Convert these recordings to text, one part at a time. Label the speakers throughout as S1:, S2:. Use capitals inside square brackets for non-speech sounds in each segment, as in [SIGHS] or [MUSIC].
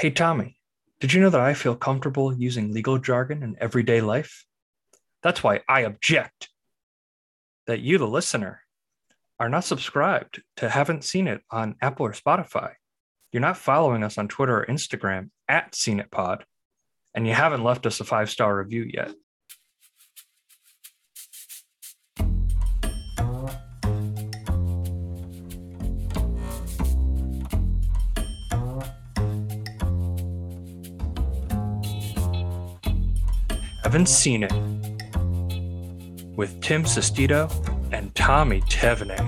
S1: Hey, Tommy, did you know that I feel comfortable using legal jargon in everyday life? That's why I object that you, the listener, are not subscribed to Haven't Scene It on Apple or Spotify. You're not following us on Twitter or Instagram at Scene It Pod, and you haven't left us a five star review yet. Haven't Scene It with Tim Sestito and Tommy Tevenay.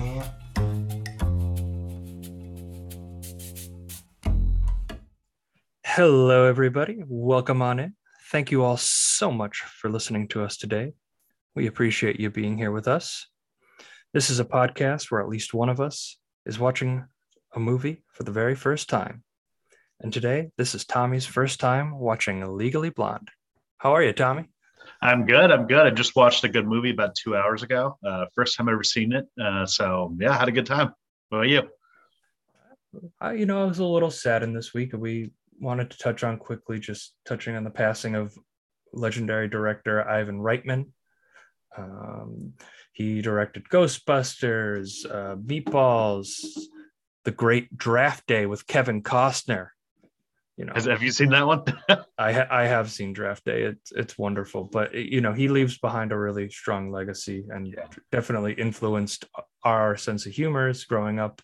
S1: Hello, everybody. Welcome on in. Thank you all so much for listening to us today. We appreciate you being here with us. This is a podcast where at least one of us is watching a movie for the very first time. And today, this is Tommy's first time watching Legally Blonde. How are you, Tommy?
S2: I'm good. I'm good. I just watched a good movie about two hours ago. Uh, first time I've ever seen it. Uh, so yeah, had a good time. What about you?
S1: I, you know, I was a little sad in this week. We wanted to touch on quickly, just touching on the passing of legendary director Ivan Reitman. Um, he directed Ghostbusters, uh, Meatballs, The Great Draft Day with Kevin Costner. You know,
S2: Has, have you seen that one? [LAUGHS]
S1: I ha- I have seen Draft Day. It's it's wonderful, but you know he leaves behind a really strong legacy and
S2: Yeah.
S1: definitely influenced our sense of humors growing up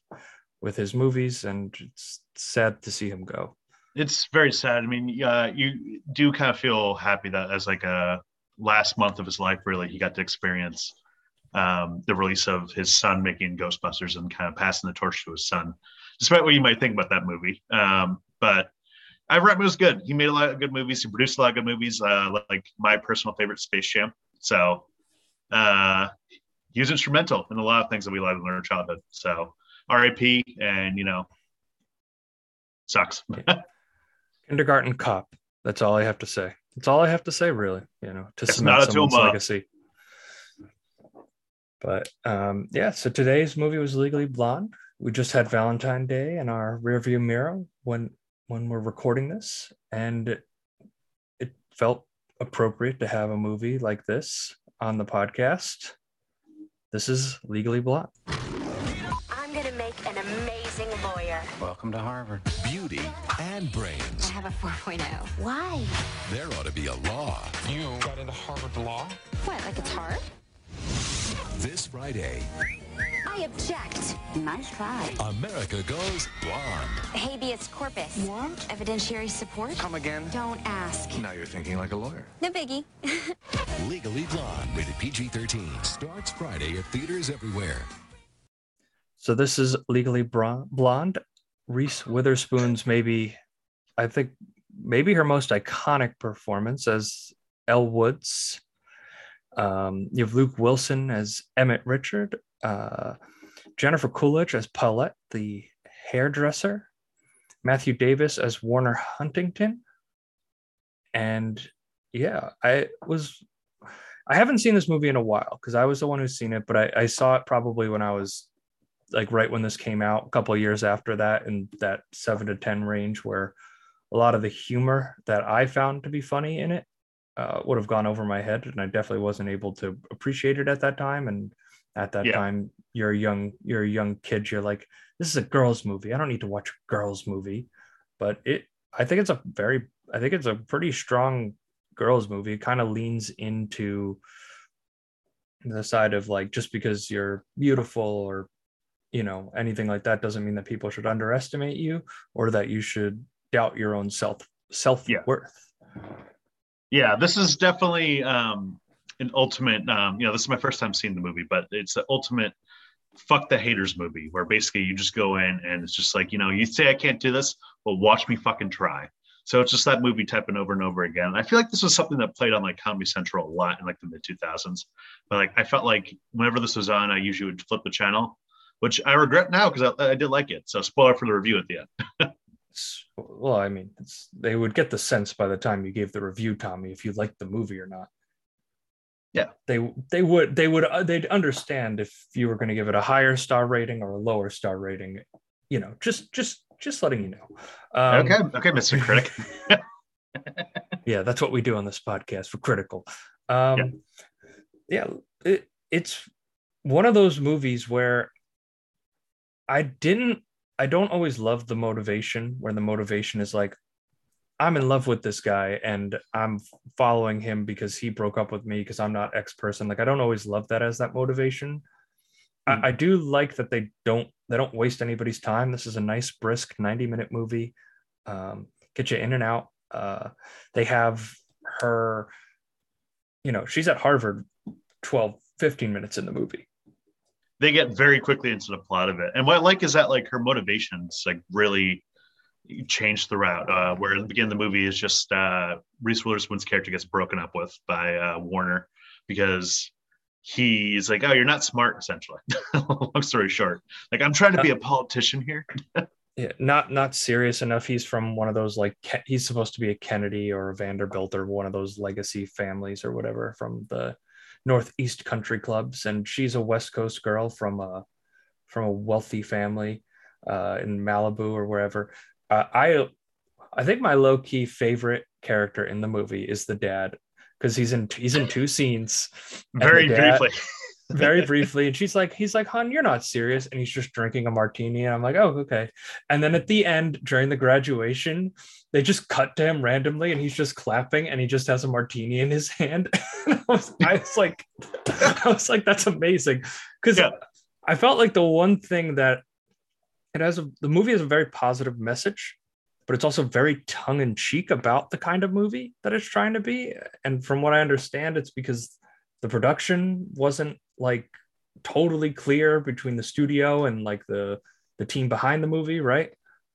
S1: with his movies, and it's sad to see him go.
S2: it's very sad. I mean, uh, you do kind of feel happy that as like a last month of his life, really, he got to experience um, the release of his son making Ghostbusters and kind of passing the torch to his son, despite what you might think about that movie. Um, but Ivan Reitman was good. He made a lot of good movies. He produced a lot of good movies, uh, like my personal favorite, Space Jam. So uh, he was instrumental in a lot of things that we loved in our childhood. So RIP, and you know, sucks.
S1: Kindergarten Cop. That's all I have to say. That's all I have to say, really. You know, to
S2: It's
S1: cement someone's legacy. But um, yeah, so today's movie was Legally Blonde. We just had Valentine Day in our rearview mirror when when we're recording this, and it, it felt appropriate to have a movie like this on the podcast. This is Legally Blonde.
S3: I'm gonna make an amazing lawyer.
S4: Welcome to Harvard.
S5: beauty, and brains.
S3: I have a 4.0. Why?
S5: There ought to be a law.
S4: You got into Harvard Law?
S3: What, like it's hard?
S5: This Friday,
S3: I object. Nice try.
S5: America goes blonde.
S3: Habeas corpus. What? Evidentiary support?
S4: Come again?
S3: Don't ask.
S4: Now you're thinking like a lawyer.
S3: No biggie. [LAUGHS]
S5: Legally Blonde, rated PG-13, starts Friday at theaters everywhere.
S1: So this is Legally Bron- Blonde. Reese Witherspoon's maybe, I think, maybe her most iconic performance as Elle Woods. Um, you have Luke Wilson as Emmett Richard, uh, Jennifer Coolidge as Paulette, the hairdresser, Matthew Davis as Warner Huntington, and yeah, I was. I haven't seen this movie in a while because I was the one who's seen it, but I, I saw it probably when I was like right when this came out, a couple of years after that, in that seven to ten range, where a lot of the humor that I found to be funny in it uh, would have gone over my head, and I definitely wasn't able to appreciate it at that time. And at that
S2: Yeah.
S1: time, you're a young, you're a young kid. You're like, this is a girls' movie. I don't need to watch a girls' movie, but it. I think it's a very, I think it's a pretty strong girls' movie. It kind of leans into the side of like just because you're beautiful or you know anything like that doesn't mean that people should underestimate you or that you should doubt your own self self worth
S2: yeah this is definitely um an ultimate um you know this is my first time seeing the movie but it's the ultimate fuck the haters movie where basically you just go in and it's just like you know you say i can't do this well watch me fucking try. So it's just that movie typing over and over again. I feel like this was something that played on like comedy central a lot in like the mid 2000s but like i felt like whenever this was on i usually would flip the channel which i regret now because I, I did like it. So spoiler for the review at the end [LAUGHS]
S1: well i mean it's they would get the sense by the time you gave the review tommy if you liked the movie or not
S2: Yeah.
S1: they they would they would uh, they'd understand if you were going to give it a higher star rating or a lower star rating you know just just just letting you know. Um,
S2: okay, okay, Mr. Critic. [LAUGHS]
S1: yeah, that's what we do on this podcast for critical. Um, yeah, it, it's one of those movies where I didn't, I don't always love the motivation where the motivation is like, I'm in love with this guy and I'm following him because he broke up with me because I'm not X person. Like I don't always love that as that motivation.
S2: Mm.
S1: I, I do like that they don't they don't waste anybody's time. This is a nice brisk 90 minute movie. Um, get you in and out. Uh, they have her, you know, she's at Harvard 12, 15 minutes in the movie.
S2: They get very quickly into the plot of it. And what I like is that like her motivations like really change throughout. Uh, where in the beginning of the movie is just uh, Reese Witherspoon's character gets broken up with by uh, Warner because he's like, "Oh, you're not smart." Essentially, [LAUGHS] long story short, like I'm trying to be a politician here.
S1: Yeah, not not serious enough. He's from one of those like Ke- he's supposed to be a Kennedy or a Vanderbilt or one of those legacy families or whatever from the Northeast country clubs, and she's a West Coast girl from a from a wealthy family uh, in Malibu or wherever. Uh, I I think my low key favorite character in the movie is the dad because he's in he's in two scenes
S2: Very
S1: dad-
S2: briefly. [LAUGHS]
S1: very [LAUGHS] briefly and she's like he's like hon you're not serious and he's just drinking a martini and i'm like oh okay and then at the end during the graduation they just cut to him randomly and he's just clapping and he just has a martini in his hand. [LAUGHS] I, was, I was like [LAUGHS] i was like that's amazing. Because
S2: Yeah.
S1: i felt like the one thing that it has a the movie has a very positive message but it's also very tongue-in-cheek about the kind of movie that it's trying to be. And from what i understand it's because the production wasn't like totally clear between the studio and like the the team behind the movie right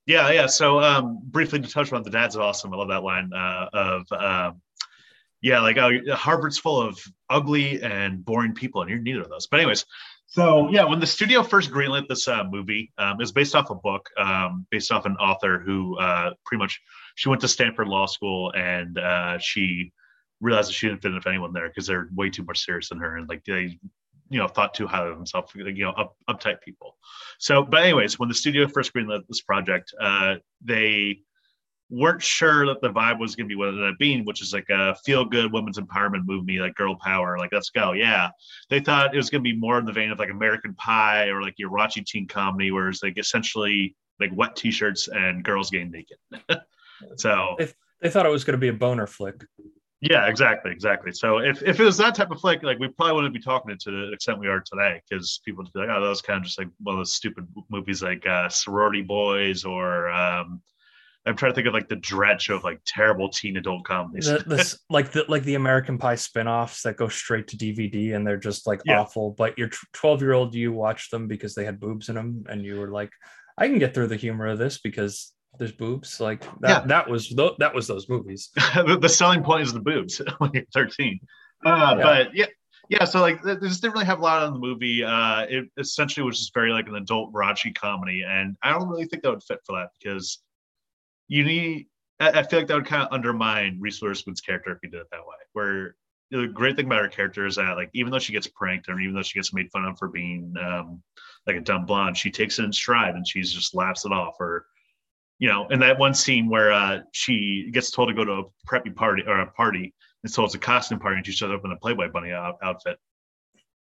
S2: Yeah, yeah. So um, briefly to touch on the dad's awesome. I love that line uh, of um, yeah, like oh, Harvard's full of ugly and boring people, and you're neither of those. But anyways, so yeah, when the studio first greenlit this uh, movie, um, it was based off a book, um, based off an author who uh, pretty much she went to Stanford Law School and uh, she realized that she didn't fit in with anyone there because they're way too much serious than her and like they you know thought too highly of themselves you know up, uptight people. So but anyways when the studio first greenlit this project uh they weren't sure that the vibe was going to be what it ended up being which is like a feel good women's empowerment movie like girl power like let's go yeah. They thought it was going to be more in the vein of like american pie or like your raunchy teen comedy where it's like essentially like wet t-shirts and girls getting naked. [LAUGHS] So
S1: they thought it was going to be a boner flick
S2: yeah, exactly, exactly. So if, if it was that type of flick, like we probably wouldn't be talking it to the extent we are today, because people would be like, oh, that was kind of just like one of those stupid movies like uh, Sorority Boys or um, I'm trying to think of like the dredge of like terrible teen adult comedies.
S1: the, this [LAUGHS] like the like the american pie spin-offs that go straight to dvd and they're just like
S2: Yeah.
S1: awful but your 12 year old you watched them because they had boobs in them and you were like i can get through the humor of this because there's boobs like that
S2: Yeah.
S1: that was tho- that was those movies [LAUGHS]
S2: the, the selling point is the boobs [LAUGHS] when you're 13. Uh,
S1: Yeah.
S2: But yeah, yeah. So like, they just didn't really have a lot on the movie. Uh, it essentially was just very like an adult raunchy comedy, and I don't really think that would fit for that because you need. I, I feel like that would kind of undermine Reese Witherspoon's character if you did it that way. Where the great thing about her character is that like even though she gets pranked or even though she gets made fun of for being um, like a dumb blonde, she takes it in stride and she's just laughs it off. Or you know, in that one scene where uh, she gets told to go to a preppy party or a party, and so it's a costume party, and she shows up in a Playboy bunny out- outfit.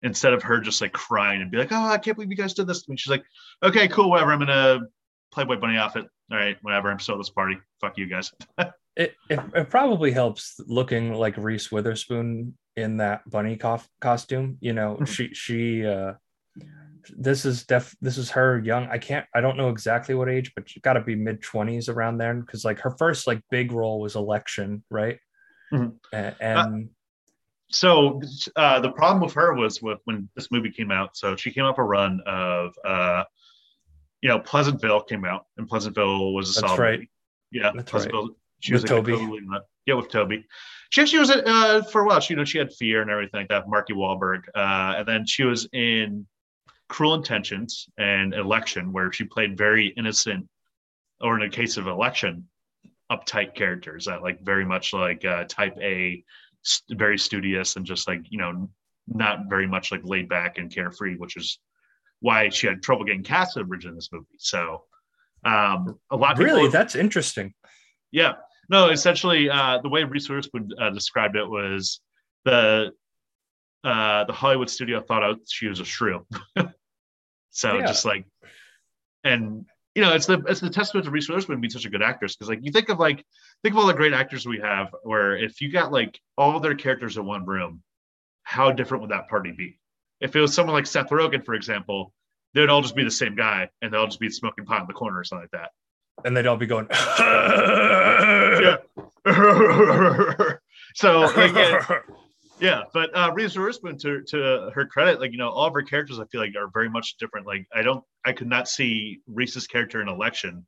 S2: Instead of her just like crying and be like, "Oh, I can't believe you guys did this to me," she's like, "Okay, cool, whatever. I'm in a Playboy bunny outfit. All right, whatever. I'm still at this party. Fuck you guys." [LAUGHS]
S1: it, it, it probably helps looking like reese witherspoon in that bunny cof- costume you know
S2: Mhm.
S1: she she uh this is def this is her young i can't i don't know exactly what age but she got to be mid 20s around there because like her first like big role was election right
S2: Mhm.
S1: A- and
S2: so uh, the problem with her was with when this movie came out. So she came up a run of, uh, you know, Pleasantville came out, and Pleasantville was a
S1: That's
S2: solid
S1: right.
S2: movie. Yeah,
S1: That's
S2: Pleasantville. She
S1: With
S2: was like a
S1: Tobey.
S2: co-lead. Yeah, with Tobey. She actually was uh, for a while. She, you know, she had Fear and everything like that. Marky Wahlberg, uh, and then she was in Cruel Intentions and Election, where she played very innocent, or in a case of Election, uptight characters that like very much like uh, Type A, st- very studious and just like you know not very much like laid back and carefree, which is why she had trouble getting cast originally in this movie. So Um, a lot of people
S1: Really, that's interesting.
S2: Yeah. No, essentially, uh, the way Reese Witherspoon uh, described it was the uh, the Hollywood studio thought out she was a shrew. [LAUGHS] so
S1: Yeah.
S2: just like, and you know, it's the it's the testament to Reese Witherspoon being such a good actress because like you think of like think of all the great actors we have, where if you got like all their characters in one room, how different would that party be? If it was someone like Seth Rogen, for example, they would all just be the same guy, and they'll just be smoking pot in the corner or something like that.
S1: And they'd all be going, [LAUGHS] [LAUGHS]
S2: so like, yeah, but uh, Reese Witherspoon, to to her credit, like you know, all of her characters, I feel like are very much different. Like I don't, I could not see Reese's character in Election.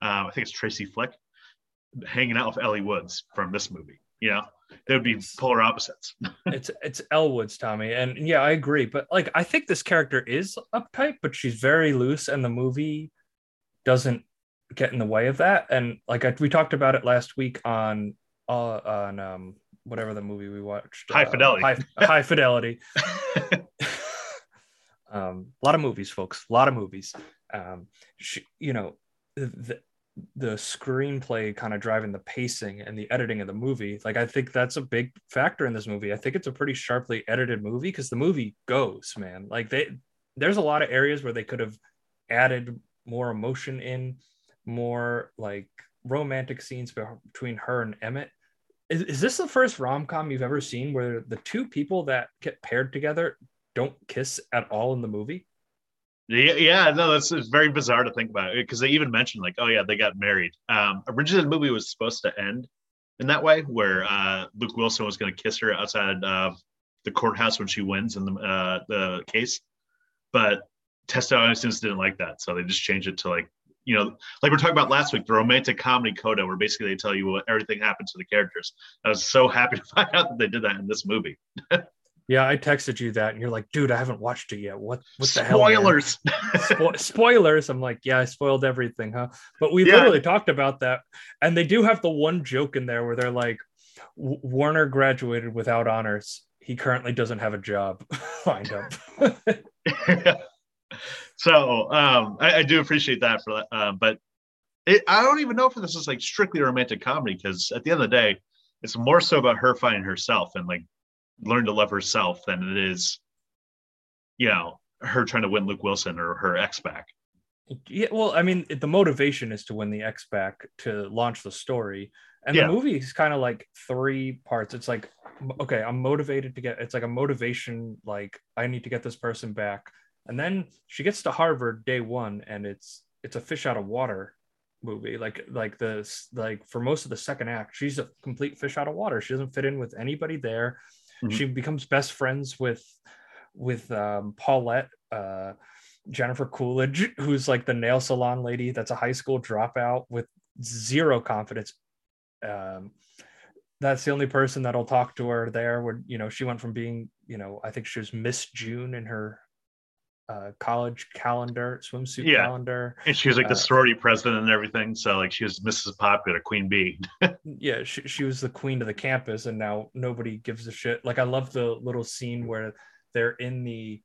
S2: Um, I think it's Tracy Flick hanging out with Ellie Woods from this movie. You know, they would be polar opposites. [LAUGHS]
S1: it's it's Elle Woods Tommy, and yeah, I agree. But like, I think this character is uptight, but she's very loose, and the movie doesn't get in the way of that. And like I, we talked about it last week on uh, on um whatever the movie we watched,
S2: High
S1: uh,
S2: Fidelity.
S1: High, High [LAUGHS] Fidelity. [LAUGHS] um, a lot of movies, folks. A lot of movies. Um, she, you know, the the screenplay kind of driving the pacing and the editing of the movie. Like, I think that's a big factor in this movie. I think it's a pretty sharply edited movie because the movie goes, man. Like, they there's a lot of areas where they could have added more emotion in, more like romantic scenes between her and Emmett. Is, is this the first rom com you've ever seen where the two people that get paired together don't kiss at all in the movie?
S2: Yeah, yeah, no, that's it's very bizarre to think about because they even mentioned like, oh yeah, they got married. Um, originally the movie was supposed to end in that way, where uh, Luke Wilson was going to kiss her outside of the courthouse when she wins in the uh, the case, but Testa Audiences didn't like that, so they just changed it to like, you know, like we're talking about last week, the romantic comedy coda, where basically they tell you what everything happens to the characters. I was so [LAUGHS] happy to find out that they did that in this movie.
S1: Yeah, I texted you that, and you're like, "Dude, I haven't watched it yet. What? What the hell?"
S2: Spoilers. [LAUGHS]
S1: Spoilers. I'm like, yeah, I spoiled everything, huh? But we
S2: Yeah.
S1: literally talked about that, and they do have the one joke in there where they're like, Warner graduated without honors. He currently doesn't have a job [LAUGHS] lined up.
S2: So um, I, I do appreciate that for that. Um, but it, I don't even know if this is like strictly a romantic comedy because at the end of the day, it's more so about her finding herself and like learn to love herself than it is, you know, her trying to win Luke Wilson or her ex back.
S1: yeah, well, I mean, the motivation is to win the X back to launch the story, and
S2: Yeah.
S1: the movie is kind of like three parts. It's like, okay, I'm motivated to get. It's like a motivation, like I need to get this person back, and then she gets to Harvard day one, and it's it's a fish out of water movie. Like like the like for most of the second act, she's a complete fish out of water. She doesn't fit in with anybody there.
S2: Mhm.
S1: She becomes best friends with with um, Paulette. Uh, Jennifer Coolidge, [LAUGHS] who's like the nail salon lady that's a high school dropout with zero confidence. Um, that's the only person that'll talk to her there. Where you know she went from being, you know, I think she was Miss June in her uh, college calendar, swimsuit
S2: Yeah.
S1: calendar.
S2: And she was like the
S1: Uh,
S2: sorority president and everything. So like she was Mrs. Popular, Queen Bee. [LAUGHS]
S1: Yeah, she, she was the queen of the campus, and now nobody gives a shit. Like I love the little scene where they're in the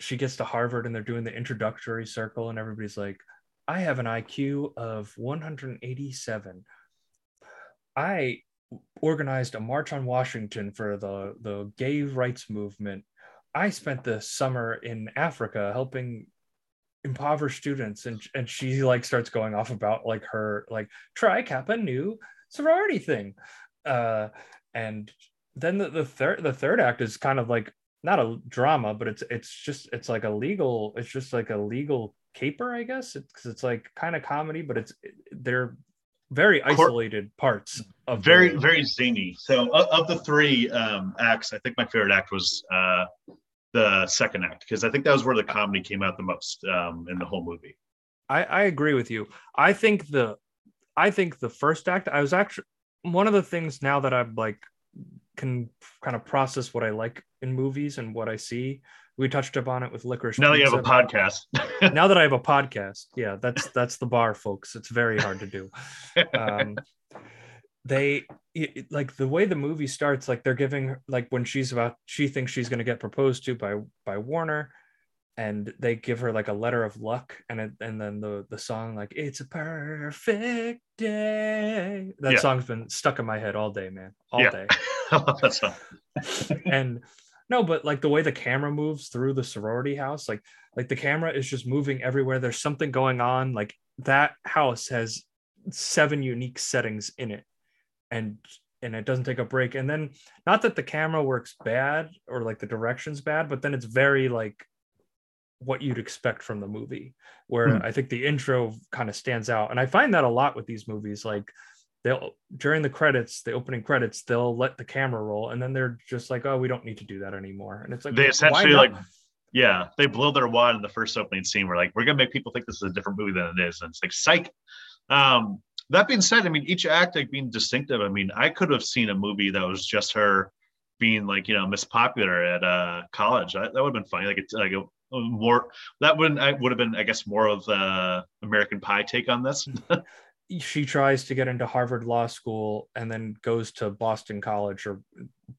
S1: she gets to Harvard and they're doing the introductory circle, and everybody's like, I have an IQ of 187. I organized a march on Washington for the, the gay rights movement. I spent the summer in Africa helping impoverished students and and she like starts going off about like her like Tri Kappa new sorority thing. Uh and then the, the third the third act is kind of like not a drama, but it's it's just it's like a legal it's just like a legal caper, I guess. It's it's like kind of comedy, but it's they're very isolated parts of
S2: very
S1: the-
S2: very zany so of, of the three um acts i think my favorite act was uh the second act because i think that was where the comedy came out the most um in the whole movie
S1: I, I agree with you. I think the I think the first act, I was actually one of the things now that I'm like can kind of process what I like in movies and what I see. We touched upon it with licorice.
S2: now that you have a podcast
S1: now that I have a [LAUGHS] podcast, yeah, that's that's the bar, folks. It's very hard to do. [LAUGHS] Um, they it- like the way the movie starts, like they're giving like when she's about she thinks she's going to get proposed to by by Warner, and they give her like a letter of luck and it, and then the the song like it's a perfect day. That
S2: Yeah.
S1: song's been stuck in my head all day man. All
S2: Yeah.
S1: day. [LAUGHS] [LAUGHS] And no but like the way the camera moves through the sorority house like like the camera is just moving everywhere. There's something going on like that house has seven unique settings in it and and it doesn't take a break and then not that the camera works bad or like the direction's bad but then it's very like what you'd expect from the movie where
S2: Hmm.
S1: i think the intro kind of stands out and i find that a lot with these movies like they'll during the credits the opening credits they'll let the camera roll and then they're just like oh we don't need to do that anymore and it's like
S2: They essentially like yeah, they blow their wad in the first opening scene. We're like, we're gonna make people think this is a different movie than it is, and it's like psych. Um, that being said, I mean, each act like being distinctive. I mean, I could have seen a movie that was just her being like, you know, Miss Popular at uh, college. That, that would have been funny. Like it's like a, a more that would I would have been, I guess, more of the American Pie take on this. [LAUGHS]
S1: she tries to get into Harvard Law School and then goes to Boston College or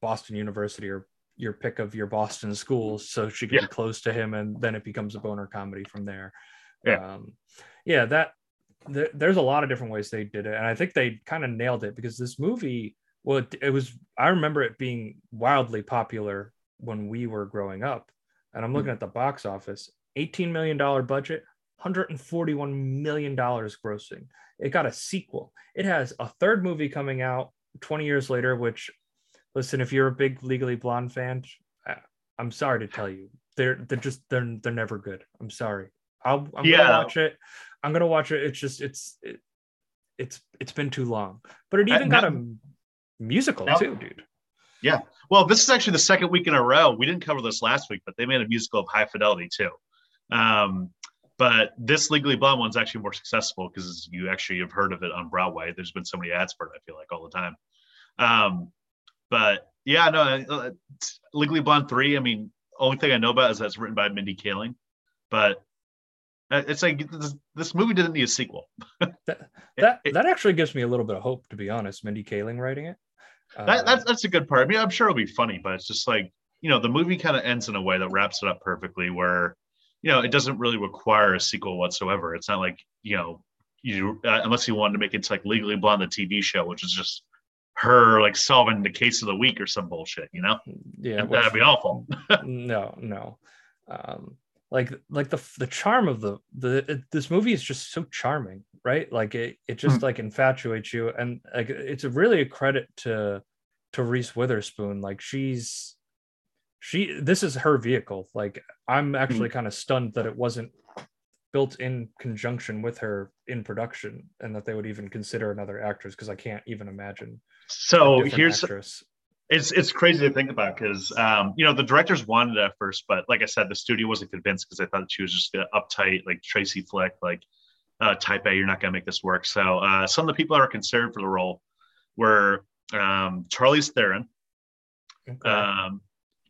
S1: Boston University or your pick of your Boston schools so she can
S2: Yeah.
S1: be close to him and then it becomes a boner comedy from there.
S2: Yeah.
S1: Um, yeah, that there, there's a lot of different ways they did it and I think they kind of nailed it because this movie well it, it was I remember it being wildly popular when we were growing up and I'm hmm. looking at the box office 18 million dollar budget 141 million dollars grossing it got a sequel. It has a third movie coming out 20 years later, which, listen, if you're a big Legally Blonde fan, I'm sorry to tell you, they're they're just they're they're never good. I'm sorry. I'll I'm
S2: Yeah.
S1: gonna watch it. I'm gonna watch it. It's just it's it, it's it's been too long. But it even got
S2: now-
S1: a musical
S2: now-
S1: too, dude. Yeah.
S2: Well, this is actually the second week in a row. We didn't cover this last week, but they made a musical of High Fidelity too. Um, but this Legally Blonde one's actually more successful because you actually have heard of it on Broadway. There's been so many ads for it. I feel like all the time. Um, but yeah, no, uh, Legally Blonde three. I mean, only thing I know about is that it's written by Mindy Kaling, but it's like this, this movie didn't need a sequel. [LAUGHS]
S1: That that,
S2: it-
S1: that actually gives me a little bit of hope, to be honest. Mindy Kaling writing it.
S2: That,
S1: Um,
S2: that's that's a good part. I mean, I'm sure it'll be funny, but it's just like you know, the movie kind of ends in a way that wraps it up perfectly, where you know it doesn't really require a sequel whatsoever. It's not like you know you uh, unless you wanted to make it to like Legally Blonde, the TV show, which is just her like solving the case of the week or some bullshit, you know?
S1: yeah,
S2: That'd be awful. [LAUGHS]
S1: no no um like like the the charm of the the it, this movie is just so charming right like it it just
S2: Hmm.
S1: like infatuates you and like it's a really a credit to to reese witherspoon like she's she this is her vehicle like i'm actually
S2: Hmm.
S1: kind of stunned that it wasn't built in conjunction with her in production and that they would even consider another actress because i can't even imagine
S2: So here's
S1: actress.
S2: It's it's crazy to think about because um, you know the directors wanted it at first, but like I said, the studio wasn't convinced because they thought she was just uptight, like Tracy Flick, like uh, type A. You're not gonna make this work. So uh, some of the people that were considered for the role were um, Charlize Theron,
S1: Okay.
S2: um,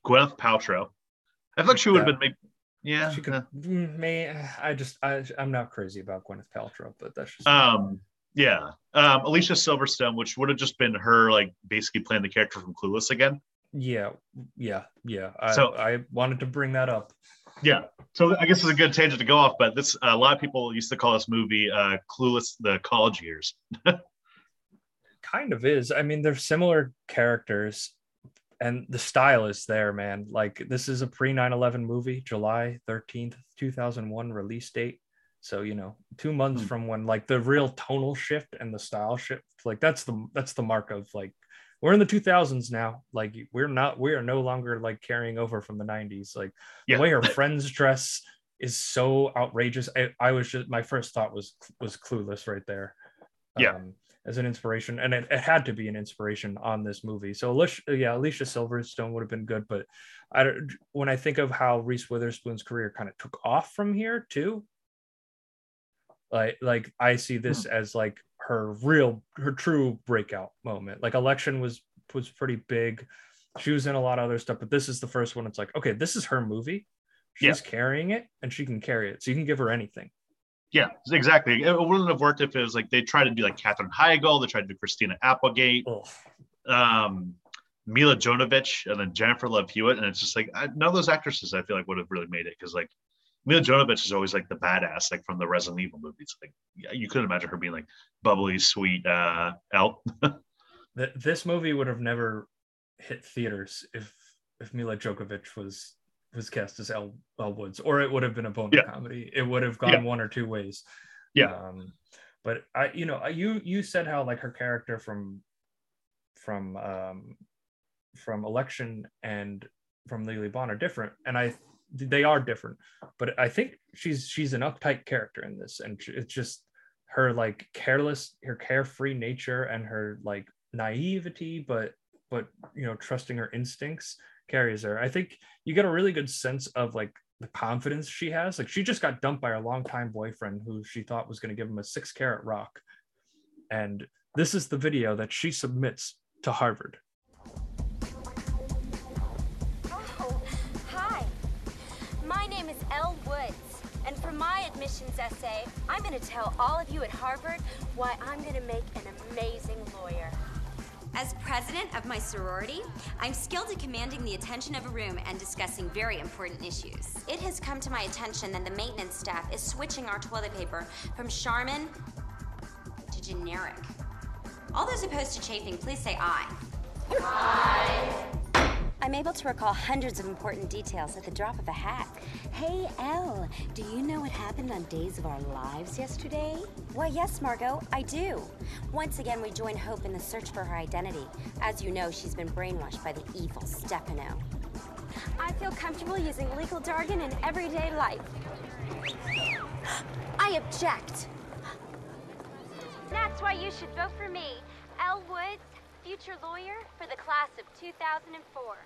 S2: Gwyneth Paltrow. I thought she would have
S1: Yeah.
S2: been maybe. Yeah.
S1: she could
S2: uh,
S1: may i just I, i'm not crazy about gwyneth paltrow but that's just
S2: um, yeah. Um, Alicia Silverstone, which would have just been her, like basically playing the character from Clueless again.
S1: yeah yeah yeah I,
S2: So-
S1: I wanted to bring that up
S2: Yeah. So I guess it's a good tangent to go off, but this a lot of people used to call this movie uh, "Clueless: The College Years." [LAUGHS]
S1: kind of is i mean they're similar characters and the style is there man like this is a pre 9-11 movie july 13th 2001 release date so you know two months
S2: Hmm.
S1: from when like the real tonal shift and the style shift like that's the that's the mark of like we're in the 2000s now like we're not we are no longer like carrying over from the 90s like
S2: Yeah.
S1: the way her [LAUGHS] friends dress is so outrageous I, I was just my first thought was was clueless right there
S2: Yeah.
S1: um, as an inspiration and it, it had to be an inspiration on this movie so alicia yeah alicia silverstone would have been good but i don't when i think of how reese witherspoon's career kind of took off from here too like like i see this as like her real her true breakout moment. Like election was was pretty big. She was in a lot of other stuff but this is the first one. It's like okay this is her movie. She's carrying it and she can carry it. So you can give her anything.
S2: Yeah, exactly. It wouldn't have worked if it was like they tried to do like Katherine Heigl, they tried to do Christina Applegate, um, Milla Jovovich, and then Jennifer Love Hewitt, and it's just like I, none of those actresses I feel like would have really made it because like Milla Jovovich is always like the badass, like from the Resident Evil movies. Like yeah, you could imagine her being like bubbly, sweet uh. [LAUGHS]
S1: Th- this movie would have never hit theaters if if Milla Jovovich was was cast as Elle, Elle Woods, or it would have been a boner
S2: Yeah.
S1: comedy. It would have gone
S2: Yeah.
S1: one or two ways.
S2: Yeah.
S1: Um, but I, you know, I- you you said how like her character from from um from election and from Legally Blonde are different, and I they are different. But I think she's she's an uptight character in this, and it's just her like careless, her carefree nature, and her like naivety, but but you know, trusting her instincts carries her. I think you get a really good sense of like the confidence she has. Like she just got dumped by her longtime boyfriend who she thought was going to give him a six carat rock. And this is the video that she submits to Harvard.
S3: For my admissions essay, I'm going to tell all of you at Harvard why I'm going to make an amazing lawyer.
S6: As president of my sorority, I'm skilled at commanding the attention of a room and discussing very important issues. It has come to my attention that the maintenance staff is switching our toilet paper from Charmin to generic. All those opposed to chafing, please say aye.
S3: I'm able to recall hundreds of important details at the drop of a hat. Hey, Elle, do you know what happened on Days of Our Lives yesterday? Why, yes, Margot, I do. Once again, we join Hope in the search for her identity. As you know, she's been brainwashed by the evil Stefano. I feel comfortable using legal jargon in everyday life. I object. That's why you should vote for me, Elle Woods, future lawyer for the class of 2004.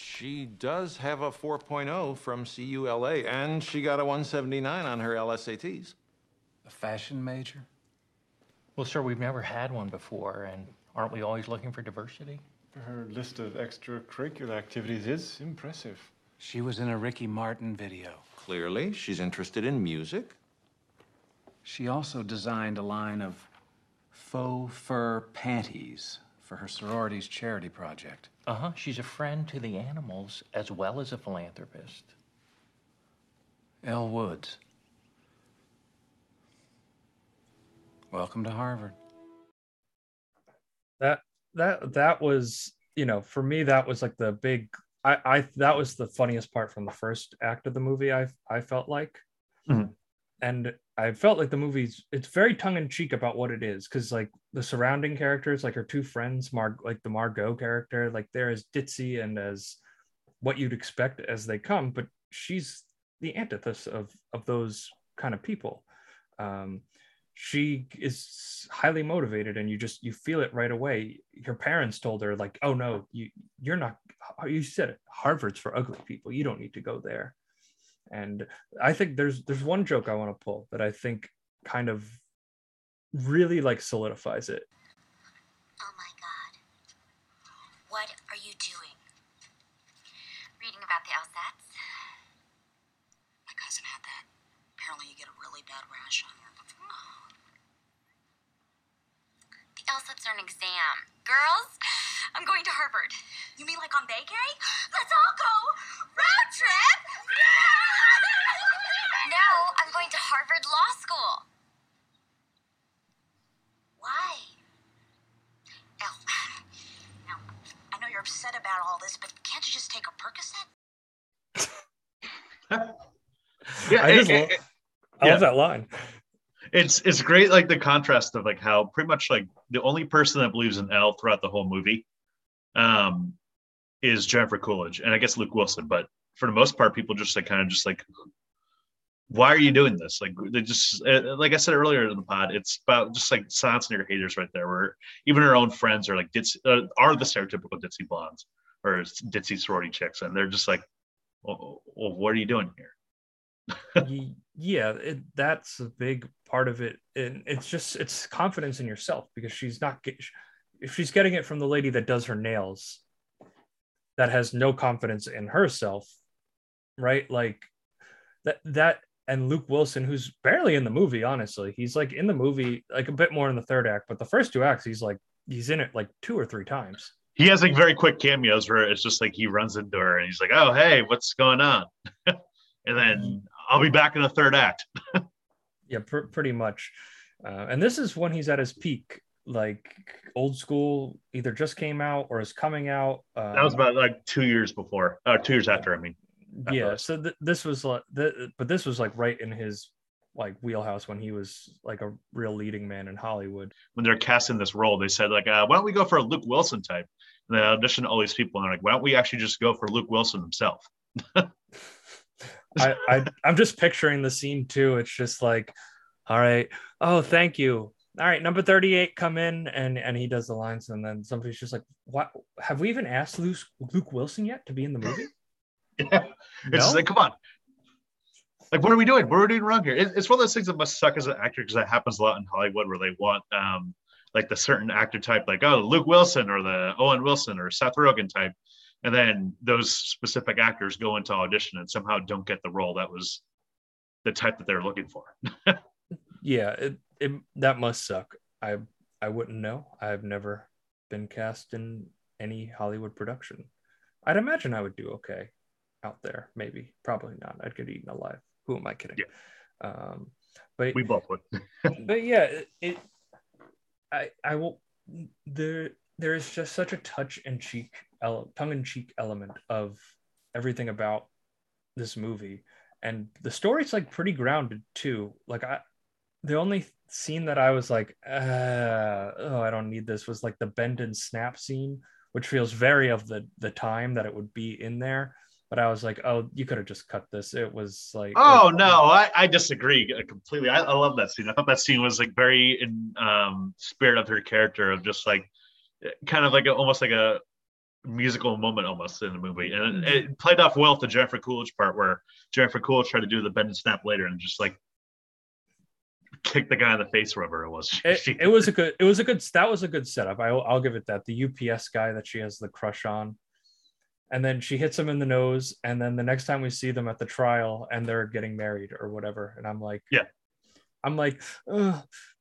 S7: She does have a 4.0 from CULA, and she got a 179 on her LSATs.
S4: A fashion major? Well, sir, we've never had one before, and aren't we always looking for diversity?
S8: Her list of extracurricular activities is impressive.
S9: She was in a Ricky Martin video.
S7: Clearly, she's interested in music.
S9: She also designed a line of faux fur panties for her sorority's charity project.
S4: Uh huh. She's a friend to the animals as well as a philanthropist.
S9: Elle Woods. Welcome to Harvard.
S1: That that that was, you know, for me that was like the big I I that was the funniest part from the first act of the movie I I felt like.
S2: Mhm.
S1: And I felt like the movie's it's very tongue in cheek about what it is cuz like the surrounding characters like her two friends Mar like the Margot character like they're as ditzy and as what you'd expect as they come but she's the antithesis of of those kind of people. Um she is highly motivated and you just you feel it right away. Her parents told her like oh no you you're not you said it harvard's for ugly people. You don't need to go there and i think there's there's one joke i want to pull that i think kind of really like solidifies it
S3: Oh my god. What are you doing? Reading about the LSATs?
S10: My cousin had that. Apparently, you get a really bad rash on your. Oh.
S6: The LSATs are an exam. Girls, I'm going to Harvard.
S10: You mean like on vacay? Let's all go! Road trip!
S6: No, I'm going to Harvard Law School.
S10: Why? Elle, [SIGHS] now, I know you're upset about all this, but can't you just take a Percocet? [LAUGHS]
S2: Yeah,
S1: i just
S2: it-
S1: lo-
S2: it-
S1: i
S2: yeah.
S1: love that line
S2: it's it's great like the contrast of like how pretty much like the only person that believes in Elle throughout the whole movie um is Jennifer Coolidge and I guess Luke Wilson but for the most part people just like kind of just like why are you doing this? Like they just uh, like I said earlier in the pod it's about just like silencing your haters right there where even our own friends are like ditzy, uh, are the stereotypical ditzy blondes or ditzy sorority chicks and they're just like well, well what are you doing here? [LAUGHS]
S1: Yeah it, that's a big part of it and it's just it's confidence in yourself because she's not get, if she's getting it from the lady that does her nails that has no confidence in herself right? Like that that and luke wilson who's barely in the movie honestly he's like in the movie like a bit more in the third act but the first two acts he's like he's in it like two or three times
S2: he has like very quick cameos where it's just like he runs into her and he's like, "Oh, hey, what's going on?" [LAUGHS] and then I'll be back in the third act. [LAUGHS]
S1: yeah, pr- pretty much. Uh, and this is when he's at his peak, like old school, either just came out or is coming out. Um,
S2: that was about like two years before, or two years after. I mean,
S1: yeah. So th- this was like, th- but this was like right in his like wheelhouse when he was like a real leading man in Hollywood.
S2: When they're casting this role, they said like, uh, "Why don't we go for a Luke Wilson type?" And they auditioned all these people, and they're like, "Why don't we actually just go for Luke Wilson himself?" [LAUGHS]
S1: I, I I'm just picturing the scene too. It's just like, all right, oh, thank you. All right, number 38, come in, and and he does the lines, and then somebody's just like, "What? Have we even asked Luke, Luke Wilson yet to be in the movie?" [LAUGHS]
S2: yeah, [LAUGHS] it's no? like, come on, like, what are we doing? What are we doing wrong here? It, it's one of those things that must suck as an actor because that happens a lot in Hollywood where they want um like the certain actor type, like oh Luke Wilson or the Owen Wilson or Seth Rogen type, and then those specific actors go into audition and somehow don't get the role that was the type that they're looking for. [LAUGHS]
S1: yeah, it, it that must suck. I I wouldn't know. I've never been cast in any Hollywood production. I'd imagine I would do okay out there. Maybe, probably not. I'd get eaten alive. Who am I kidding? Yeah. Um, but
S2: we both would. [LAUGHS]
S1: but yeah, it, it. I I will. There there is just such a touch and cheek, tongue in cheek element of everything about this movie, and the story's like pretty grounded too. Like I, the only scene that I was like, uh, oh, I don't need this was like the bend and snap scene, which feels very of the the time that it would be in there. But I was like, oh, you could have just cut this. It was like,
S2: oh no, I, I disagree completely. I, I love that scene. I thought that scene was like very in um, spirit of her character of just like kind of like a, almost like a musical moment almost in the movie, and it, it played off well to Jennifer Coolidge part where Jennifer Coolidge tried to do the bend and snap later and just like kick the guy in the face wherever it was.
S1: It, it, was a good. It was a good. That was a good setup. I, I'll give it that. The UPS guy that she has the crush on, and then she hits him in the nose, and then the next time we see them at the trial, and they're getting married or whatever, and I'm like,
S2: yeah,
S1: I'm like,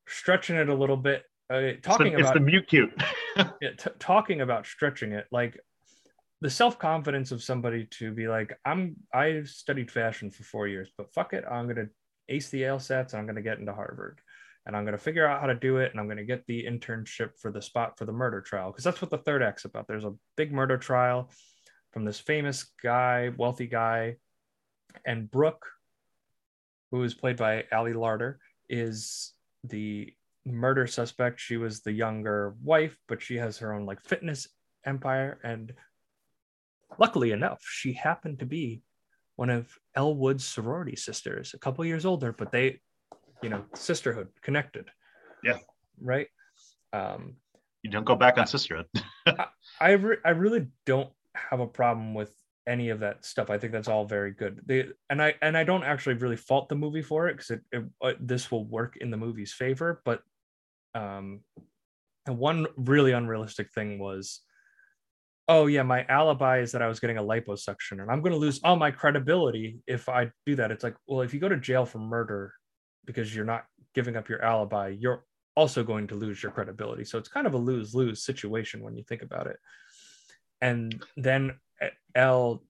S1: stretching it a little bit. Uh, talking
S2: it's
S1: about
S2: the mute cute. [LAUGHS]
S1: yeah, t- talking about stretching it, like the self confidence of somebody to be like, I'm I studied fashion for four years, but fuck it, I'm gonna ace the LSATs and I'm gonna get into Harvard, and I'm gonna figure out how to do it, and I'm gonna get the internship for the spot for the murder trial because that's what the third act's about. There's a big murder trial from this famous guy, wealthy guy, and Brooke, who is played by Ali Larter, is the murder suspect. She was the younger wife, but she has her own like fitness empire. And luckily enough, she happened to be one of Elle Wood's sorority sisters, a couple years older, but they, you know, sisterhood connected.
S2: Yeah.
S1: Right. Um,
S2: you don't go back on sisterhood. [LAUGHS]
S1: I, I, re- I really don't have a problem with any of that stuff. I think that's all very good. They and I and I don't actually really fault the movie for it because it, it, uh, this will work in the movie's favor. But um, and one really unrealistic thing was, oh yeah, my alibi is that I was getting a liposuction, and I'm going to lose all my credibility if I do that. It's like, well, if you go to jail for murder because you're not giving up your alibi, you're also going to lose your credibility. So it's kind of a lose lose situation when you think about it. And then Elle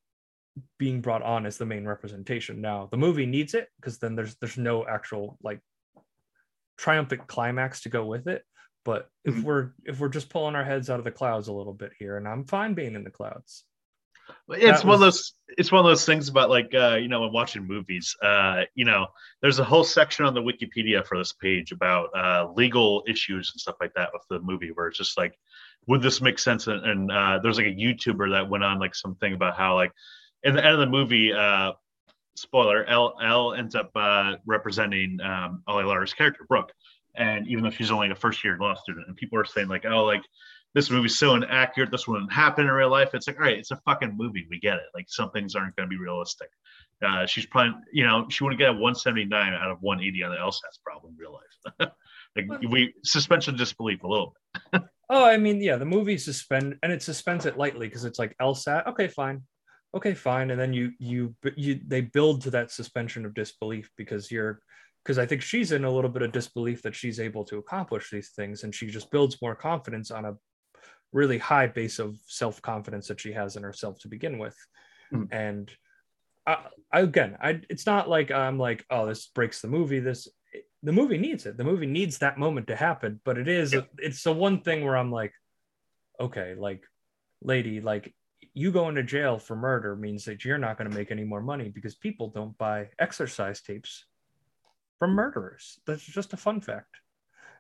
S1: being brought on as the main representation. Now the movie needs it because then there's there's no actual like triumphant climax to go with it. But if mm-hmm. we're if we're just pulling our heads out of the clouds a little bit here, and I'm fine being in the clouds.
S2: It's one of those. It's one of those things about like uh, you know when watching movies. Uh, you know, there's a whole section on the Wikipedia for this page about uh, legal issues and stuff like that with the movie, where it's just like, would this make sense? And, and uh, there's like a YouTuber that went on like something about how like in the end of the movie, uh, spoiler, Elle, Elle ends up uh, representing um, Ali Larter's character, Brooke. And even though she's only a first year law student, and people are saying, like, oh, like, this movie's so inaccurate, this wouldn't happen in real life. It's like, all right, it's a fucking movie. We get it. Like, some things aren't going to be realistic. Uh, she's probably, you know, she wouldn't get a 179 out of 180 on the LSATs problem in real life. [LAUGHS] like, we suspension of disbelief a little bit. [LAUGHS]
S1: oh, I mean, yeah, the movie suspend and it suspends it lightly because it's like LSAT. Okay, fine okay fine and then you you you they build to that suspension of disbelief because you're because i think she's in a little bit of disbelief that she's able to accomplish these things and she just builds more confidence on a really high base of self confidence that she has in herself to begin with,
S2: Mm.
S1: and I, I again, I it's not like I'm like oh this breaks the movie. This the movie needs it. The movie needs that moment to happen, but it is it's the one thing where I'm like, okay, like lady, like you going to jail for murder means that you're not going to make any more money because people don't buy exercise tapes from murderers. That's just a fun fact.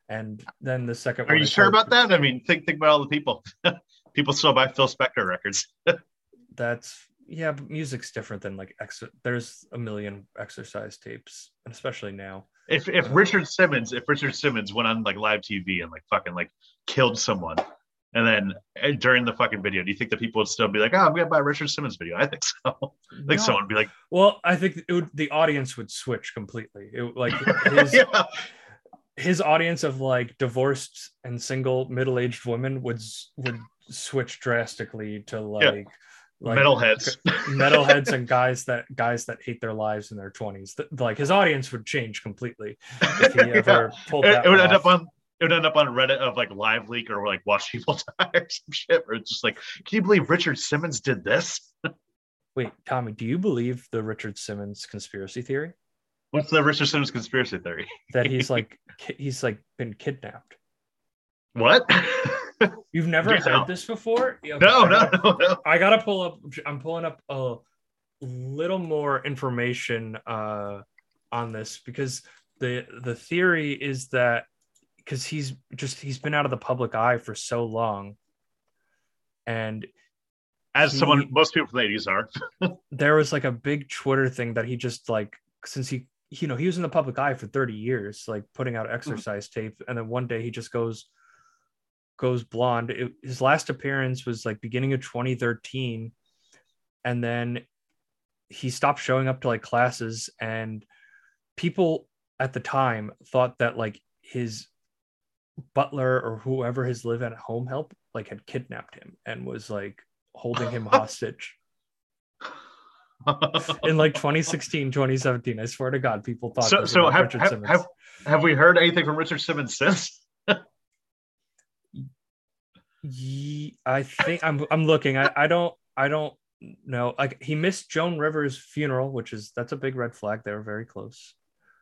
S1: And then the second
S2: Are you sure about that? I mean, think think about all the people. [LAUGHS] people still buy Phil Spector records. [LAUGHS]
S1: That's yeah, but music's different than like ex- there's a million exercise tapes, especially now.
S2: If if Richard Simmons, if Richard Simmons went on like live TV and like fucking like killed someone, and then eh, during the fucking video, do you think that people would still be like, "Oh, I'm gonna buy a Richard Simmons video"? I think so. I think
S1: No.
S2: someone would be like,
S1: Well, I think it would, the audience would switch completely. It, like his [LAUGHS]
S2: Yeah.
S1: his audience of like divorced and single middle-aged women would would switch drastically to like like
S2: Metalheads. [LAUGHS]
S1: metalheads and guys that guys that hate their lives in their 20s like his audience would change completely if he [LAUGHS] ever pulled
S2: it,
S1: that
S2: it would
S1: one
S2: end up on it would end up on Reddit of like LiveLeak or like watch people [LAUGHS] die or some shit. Or it's just like, can you believe Richard Simmons did this?
S1: wait tommy do you believe the richard simmons conspiracy theory
S2: What's the Richard Simmons conspiracy theory?
S1: that he's like he's like been kidnapped
S2: What?
S1: You've never
S2: Do
S1: heard this before? Yeah,
S2: No,
S1: I
S2: no,
S1: gotta-
S2: no, no.
S1: i gotta pull up i'm pulling up a little more information uh on this because the the theory is that because he's just he's been out of the public eye for so long. And
S2: As
S1: he-
S2: someone, most people from the 80s are. [LAUGHS]
S1: there was like a big twitter thing that he just like since he you know he was in the public eye for 30 years like putting out exercise tape. And then one day he just goes goes blonde. It, his last appearance was like beginning of 2013 and then he stopped showing up to like classes and people at the time thought that like his butler or whoever his live at home help like had kidnapped him and was like holding him [LAUGHS] hostage. In like 2016 2017 i swear to god people thought
S2: so so have, have, have, have we heard anything from Richard Simmons since? [LAUGHS]
S1: Ye- I think I'm I'm looking. I, I don't I don't know. Like he missed Joan Rivers' funeral, which is that's a big red flag. They were very close.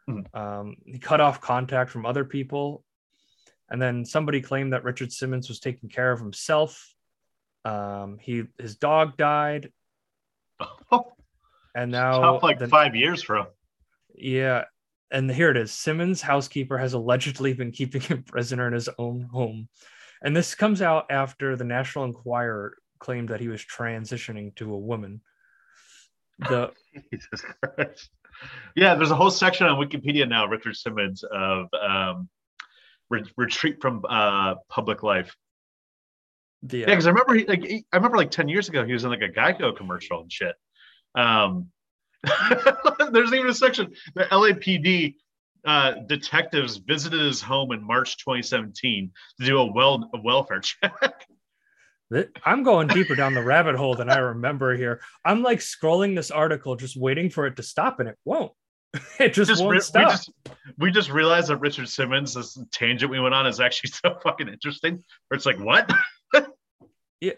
S2: Mhm.
S1: Um, he cut off contact from other people, and then somebody claimed that Richard Simmons was taking care of himself. Um, he his dog died, [LAUGHS] and now
S2: like
S1: the-
S2: five years from.
S1: yeah, and here it is. Simmons' housekeeper has allegedly been keeping him [LAUGHS] prisoner in his own home. And this comes out after the National Enquirer claimed that he was transitioning to a woman. The [LAUGHS]
S2: Jesus Christ. Yeah, there's a whole section on Wikipedia now, Richard Simmons, of um, re- retreat from uh, public life.
S1: the
S2: Yeah, because I remember, he, like, he- I remember like ten years ago, he was in like a Geico commercial and shit. Um, [LAUGHS] there's even a section the LAPD uh, detectives visited his home in March 2017 to do a well a welfare [LAUGHS] check.
S1: I'm going deeper down the rabbit hole than I remember here. I'm like scrolling this article, just waiting for it to stop, and it won't. [LAUGHS] It just,
S2: Just
S1: won't
S2: re- we
S1: stop.
S2: just we just realized that Richard Simmons, this tangent we went on, is actually [LAUGHS] so fucking interesting. Where it's like, what?
S1: Yeah.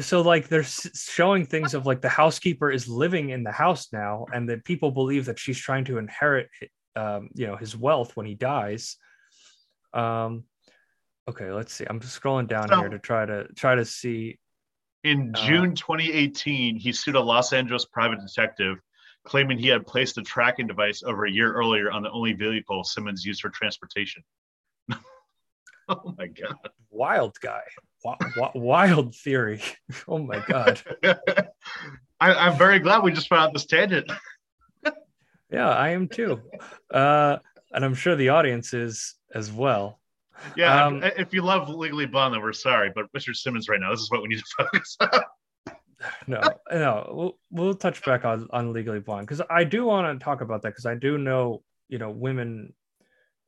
S1: So like they're showing things of like the housekeeper is living in the house now, and that people believe that she's trying to inherit, um, you know, his wealth when he dies. Um, okay, let's see. I'm just scrolling down
S2: So-
S1: here to try to try to see.
S2: In
S1: Uh,
S2: June 2018, he sued a Los Angeles private detective, claiming he had placed a tracking device over a year earlier on the only vehicle Simmons used for transportation. [LAUGHS] oh my god!
S1: Wild guy, Wi- wi- wild theory. [LAUGHS] Oh my god. [LAUGHS]
S2: I, I'm very glad we just found out this tangent.
S1: Yeah, I am too, uh, and I'm sure the audience is as well.
S2: Yeah,
S1: Um,
S2: if, you love Legally Blonde, then we're sorry, but Richard Simmons right now, this is what we need to [LAUGHS] focus on.
S1: no no we'll, we'll touch back on, on legally blonde because i do want to talk about that because i do know you know women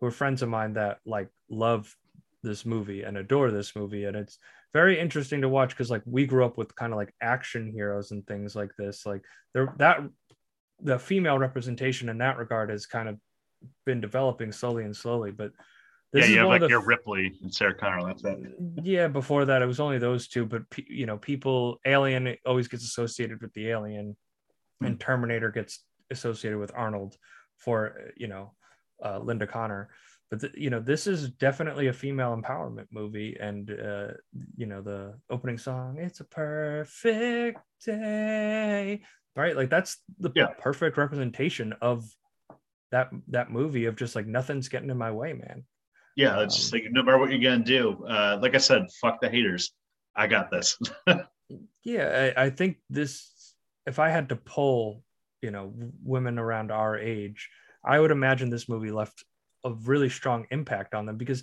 S1: who are friends of mine that like love this movie and adore this movie and it's very interesting to watch because like we grew up with kind of like action heroes and things like this like there that the female representation in that regard has kind of been developing slowly and slowly but This
S2: yeah,
S1: is
S2: you have like your Ripley and Sarah Connor. That's it.
S1: yeah before that it was only those two but pe- you know people alien always gets associated with the alien and terminator gets associated with arnold for you know uh, linda connor but th- you know this is definitely a female empowerment movie and uh, you know the opening song it's a perfect day right like that's the
S2: Yeah.
S1: perfect representation of that that movie of just like nothing's getting in my way man
S2: Yeah, it's just like no matter what you're gonna do. Uh, like I said, fuck the haters. I got this. [LAUGHS]
S1: yeah I, I think this if i had to poll you know women around our age i would imagine this movie left a really strong impact on them because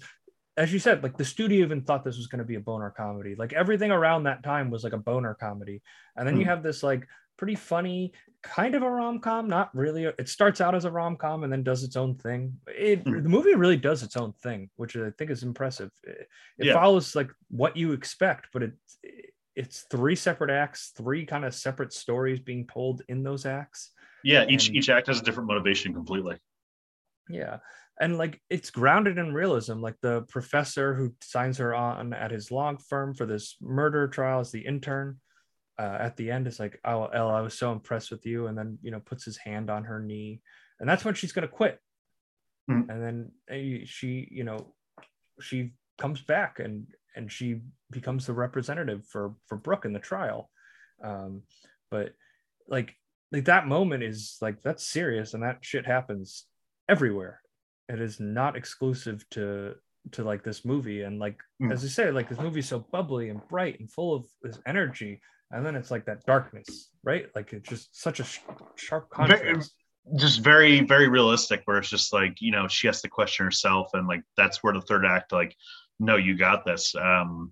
S1: as you said like the studio even thought this was going to be a boner comedy like everything around that time was like a boner comedy and then you
S2: Hmm.
S1: have this like pretty funny kind of a rom-com not really it starts out as a rom-com and then does its own thing it
S2: Hmm.
S1: the movie really does its own thing which i think is impressive it, it
S2: Yeah.
S1: follows like what you expect but it it's three separate acts three kind of separate stories being told in those acts
S2: yeah, each
S1: And-
S2: each act has a different motivation completely.
S1: yeah and like it's grounded in realism like the professor who signs her on at his law firm for this murder trial is the intern uh, at the end is like oh Elle, i was so impressed with you and then you know puts his hand on her knee and that's when she's going to quit
S2: Mhm.
S1: and then uh, she you know she comes back and and she becomes the representative for for brooke in the trial um but like like that moment is like that's serious and that shit happens everywhere it is not exclusive to to like this movie and like
S2: Mm.
S1: as I say like this movie's so bubbly and bright and full of this energy and then it's like that darkness right like it's just such a sh- sharp
S2: Very-
S1: contrast
S2: Just very very realistic. Where it's just like you know she has to question herself, and like that's where the third act like, no, you got this. Um,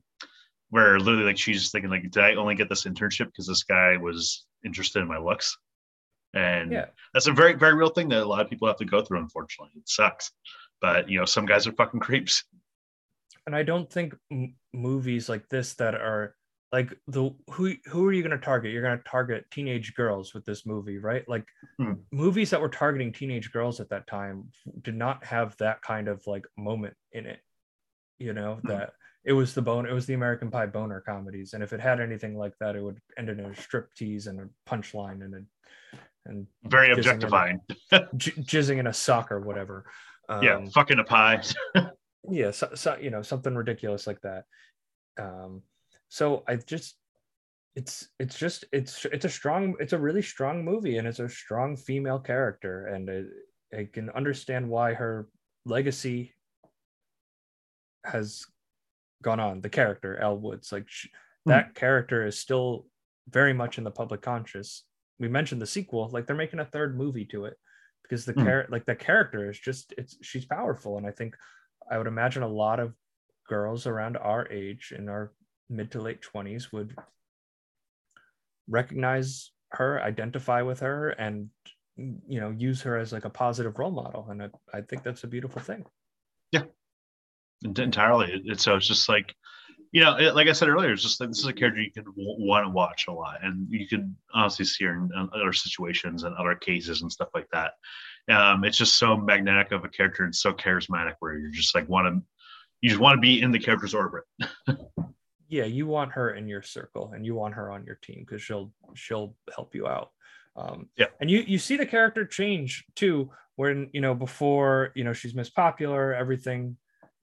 S2: where literally like she's just thinking like, did I only get this internship because this guy was interested in my looks? And
S1: Yeah.
S2: that's a very very real thing that a lot of people have to go through. Unfortunately, it sucks. But you know some guys are fucking creeps.
S1: and I don't think m- movies like this that are like the who who are you going to target? You're going to target teenage girls with this movie, right? Like
S2: Hmm.
S1: movies that were targeting teenage girls at that time did not have that kind of like moment in it. You know
S2: Hmm.
S1: that it was the bone, it was the American Pie boner comedies, and if it had anything like that, it would end in a strip tease and a punchline and a and
S2: Very
S1: jizzing in a-
S2: objectifying. [LAUGHS]
S1: jizzing in a sock or whatever.
S2: yeah,
S1: Um,
S2: fucking a pie. [LAUGHS]
S1: yeah so, so you know something ridiculous like that um so i just it's it's just it's it's a strong it's a really strong movie and it's a strong female character and it, i can understand why her legacy has gone on. The character elle woods like sh that character is still very much in the public conscious. We mentioned the sequel like they're making a third movie to it because the
S2: Hmm.
S1: char- like the character is just it's she's powerful and i think i would imagine a lot of girls around our age in our mid to late 20s would recognize her identify with her and you know use her as like a positive role model and i, I think that's a beautiful thing
S2: yeah entirely. It's so it's just like, you know, it, like I said earlier, it's just like this is a character you can w- want to watch a lot, and you could honestly see her in, in other situations and other cases and stuff like that. Um, it's just so magnetic of a character and so charismatic, where you're just like want to, you just want to be in the character's orbit. [LAUGHS]
S1: yeah you want her in your circle and you want her on your team because she'll she'll help you out. Um
S2: Yeah.
S1: and you you see the character change too when you know before you know she's miss popular everything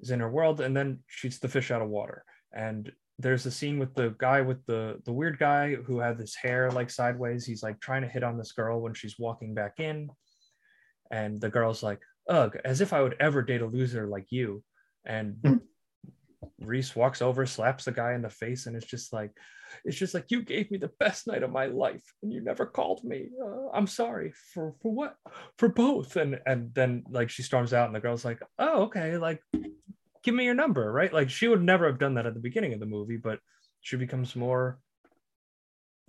S1: is in her world and then she's the fish out of water. And there's a scene with the guy with the the weird guy who had this hair like sideways. He's like trying to hit on this girl when she's walking back in. And the girl's like ugh as if i would ever date a loser like you. And Reese walks over, slaps the guy in the face, and it's just like, it's just like you gave me the best night of my life, and you never called me. Uh, I'm sorry for for what? For both. And and then like she storms out, and the girl's like, oh okay, like give me your number, right? Like she would never have done that at the beginning of the movie, but she becomes more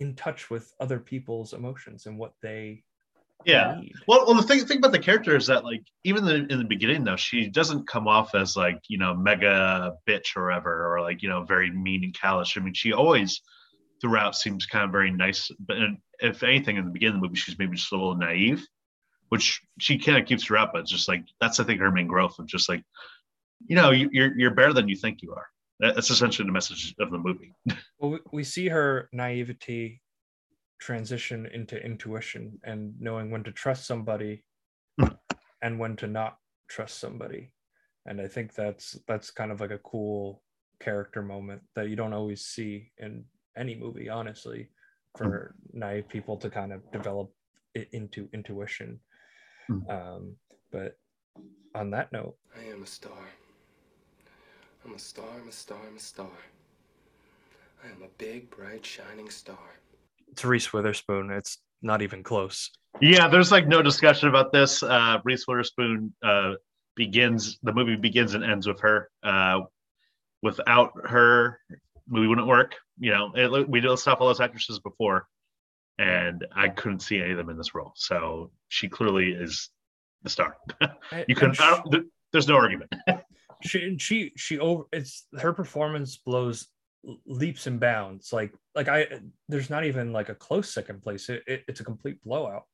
S1: in touch with other people's emotions and what they
S2: Yeah. Well, well, the thing, thing about the character is that, like, even in, in the beginning, though, she doesn't come off as like, you know, mega bitch or whatever, or like, you know, very mean and callous. I mean, she always throughout seems kind of very nice. But if anything, in the beginning of the movie, she's maybe just a little naive, which she kind of keeps throughout. But it's just like that's, I think, her main growth of just like you know, you, you're you're better than you think you are. That's essentially the message of the movie. [LAUGHS]
S1: Well, we, we see her naivety transition into intuition and knowing when to trust somebody and when to not trust somebody. And I think that's that's kind of like a cool character moment that you don't always see in any movie, honestly, for naive people to kind of develop it into intuition.
S2: Mm.
S1: Um, but on that note,
S11: I am a star. I'm a star, I'm a star, I'm a star. I am a big, bright, shining star.
S1: It's Reese Witherspoon. It's not even close.
S2: Yeah, there's like no discussion about this. Uh, Reese Witherspoon uh, begins the movie begins and ends with her. Uh, without her, movie wouldn't work. You know, it, we did stuff all those actresses before, and I couldn't see any of them in this role. So she clearly is the star. [LAUGHS] you couldn't. I there's no argument. [LAUGHS]
S1: she she she over it's her performance blows leaps and bounds. Like like i there's not even like a close second place. It, it, it's a complete blowout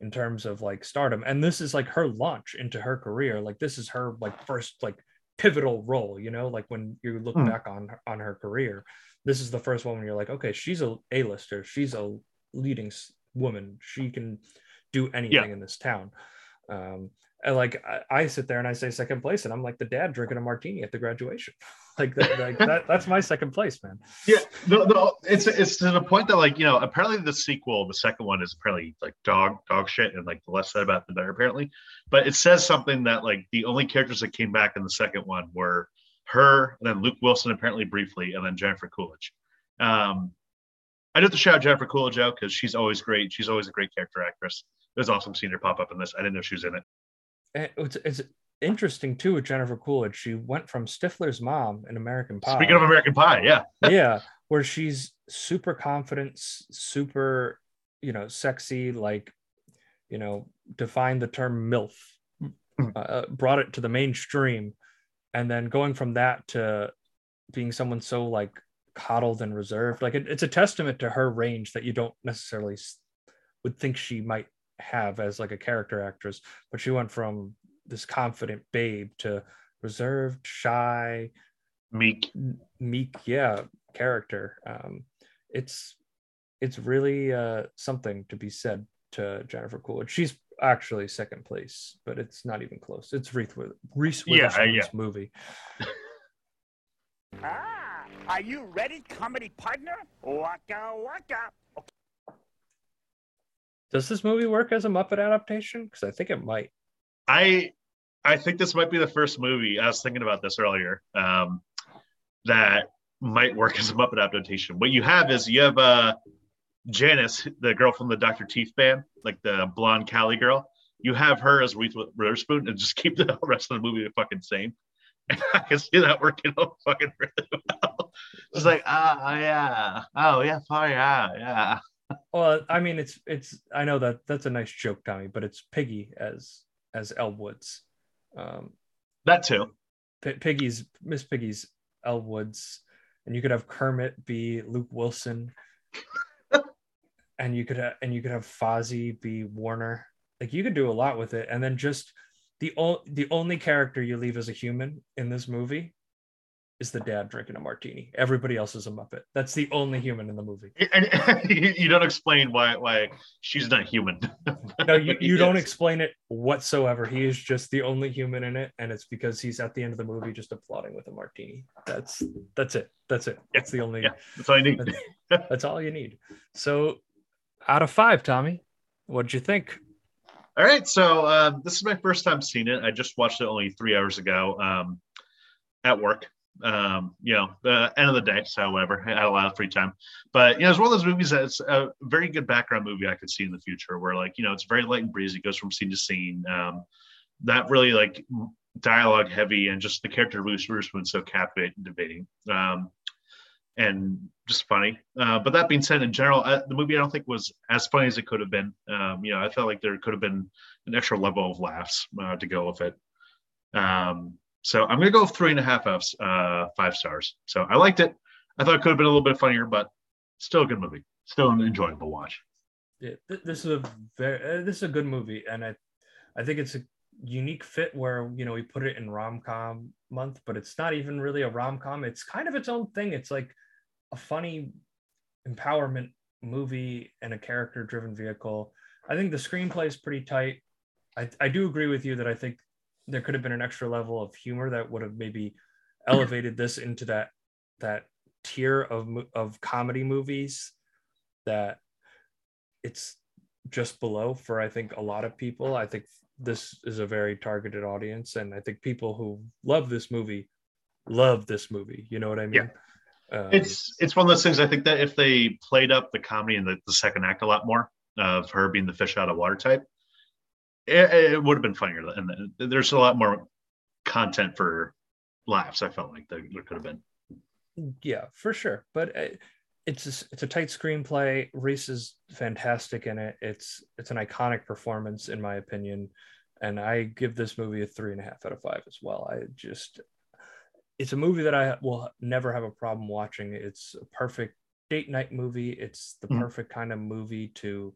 S1: in terms of like stardom. And this is like her launch into her career. Like this is her like first like pivotal role you know like when you look
S2: Hmm.
S1: back on on her career this is the first one when you're like okay she's a a-lister. She's a leading woman. She can do anything in this town. Um and like I, I sit there and I say second place, and I'm like the dad drinking a martini at the graduation. [LAUGHS] like that, like [LAUGHS] that, that's my second place, man.
S2: Yeah, no, no, it's it's to the point that like you know apparently the sequel, the second one is apparently like dog dog shit, and like the less said about the better apparently. But it says something that like the only characters that came back in the second one were her, and then Luke Wilson apparently briefly, and then Jennifer Coolidge. Um, I do have to shout out Jennifer Coolidge out because she's always great. She's always a great character actress. It was awesome seeing her pop up in this. I didn't know she was in it.
S1: It's, it's interesting too with Jennifer Coolidge. She went from Stifler's mom in American Pie.
S2: Speaking of American Pie, yeah, [LAUGHS]
S1: yeah, where she's super confident, super, you know, sexy, like, you know, defined the term MILF, uh, brought it to the mainstream. And then going from that to being someone so like coddled and reserved, like it, it's a testament to her range that you don't necessarily would think she might have as like a character actress. But she went from this confident babe to reserved, shy,
S2: meek,
S1: meek, yeah, character. Um, it's it's really uh, something to be said to Jennifer Coolidge. She's actually second place, but it's not even close. It's Reese, With- Reese
S2: Yeah,
S1: Witherspoon's
S2: yeah.
S1: movie. [LAUGHS]
S12: Ah, are you ready, comedy partner? Waka waka.
S1: Does this movie work as a Muppet adaptation? Because I think it might.
S2: I I think this might be the first movie. I was thinking about this earlier. Um, that might work [LAUGHS] as a Muppet adaptation. What you have is you have uh Janice, the girl from the Dr. Teeth band, like the blonde Cali girl. You have her as Reese Witherspoon and just [LAUGHS] keep the rest of the movie the fucking same. [LAUGHS] I can see that working out fucking really well. It's like, ah, yeah, oh yeah, fine, yeah, yeah.
S1: Well, I mean, it's it's. I know that that's a nice joke, Tommy, but it's Piggy as as Elle Woods. Um,
S2: that too.
S1: P- Piggy's Miss Piggy's Elle Woods, and you could have Kermit be Luke Wilson, [LAUGHS] and you could have and you could have Fozzie be Warner. Like you could do a lot with it, and then just the o- the only character you leave as a human in this movie is the dad drinking a martini. Everybody else is a Muppet. That's the only human in the movie. [LAUGHS]
S2: And [LAUGHS] you you don't explain why why she's not human. [LAUGHS]
S1: no, you, you don't explain it whatsoever. He is just the only human in it, and it's because he's at the end of the movie just applauding with a martini. That's that's it. That's it. That's the only.
S2: Yeah, that's all you need.
S1: That's, that's all you need. So, out of five, Tommy, what'd you think?
S2: All right, so uh, this is my first time seeing it. I just watched it only three hours ago um, at work. Um, you know, the end of the day, so whatever. I had a lot of free time, but you know, it's one of those movies that's a very good background movie I could see in the future, where like you know, it's very light and breezy, it goes from scene to scene. Um, not really like dialogue heavy, and just the character of Reese Witherspoon so captivating. Um, and just funny. Uh, but that being said, in general, the movie I don't think was as funny as it could have been. Um, you know, I felt like there could have been an extra level of laughs uh, to go with it. Um, so I'm gonna go with three and a half of uh, five stars. So I liked it. I thought it could have been a little bit funnier, but still a good movie. Still an enjoyable watch.
S1: Yeah, th- this is a very uh, this is a good movie, and I I think it's a unique fit where you know we put it in rom-com month but it's not even really a rom-com it's kind of its own thing it's like a funny empowerment movie and a character driven vehicle i think the screenplay is pretty tight I, I do agree with you that i think there could have been an extra level of humor that would have maybe elevated this into that that tier of of comedy movies that it's just below for I think a lot of people. I think this is a very targeted audience, and I think people who love this movie love this movie. You know what I mean? Um,
S2: it's it's one of those things. I think that if they played up the comedy in the, the second act a lot more of her being the fish out of water type, it, it would have been funnier. And there's a lot more content for laughs. I felt like there, there could have been.
S1: yeah, for sure. But uh, it's a, it's a tight screenplay. Reese is fantastic in it. It's it's an iconic performance in my opinion, and I give this movie a three and a half out of five as well. I just it's a movie that I will never have a problem watching. It's a perfect date night movie. It's the
S2: Mhm.
S1: perfect kind of movie to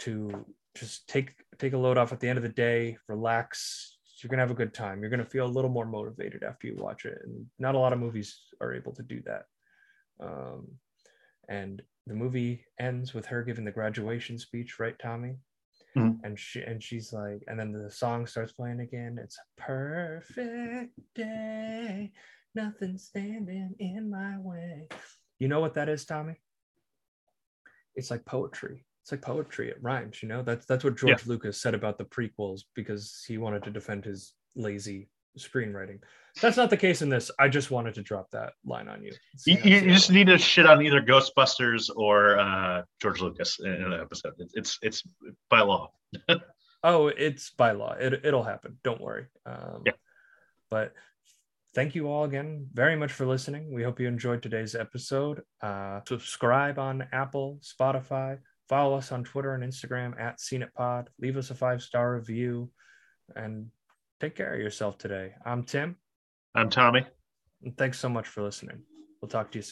S1: to just take take a load off at the end of the day, relax. You're gonna have a good time. You're gonna feel a little more motivated after you watch it, and not a lot of movies are able to do that. Um, and the movie ends with her giving the graduation speech, right, Tommy?
S2: Mhm.
S1: And she and she's like, and then the song starts playing again. It's a perfect day, nothing standing in my way. You know what that is, Tommy? It's like poetry. It's like poetry. It rhymes. You know that's that's what George Lucas said about the prequels because he wanted to defend his lazy screenwriting. That's not the case in this. I just wanted to drop that line on you.
S2: You, you, you just need to shit on either Ghostbusters or uh, George Lucas in an episode. It's it's, it's by law. [LAUGHS]
S1: Oh, it's by law. It, it'll happen. Don't worry. Um,
S2: Yeah.
S1: But thank you all again very much for listening. We hope you enjoyed today's episode. Uh, subscribe on Apple, Spotify. Follow us on Twitter and Instagram at SceneItPod. Leave us a five star review and take care of yourself today. I'm Tim.
S2: I'm Tommy.
S1: And thanks so much for listening. We'll talk to you soon.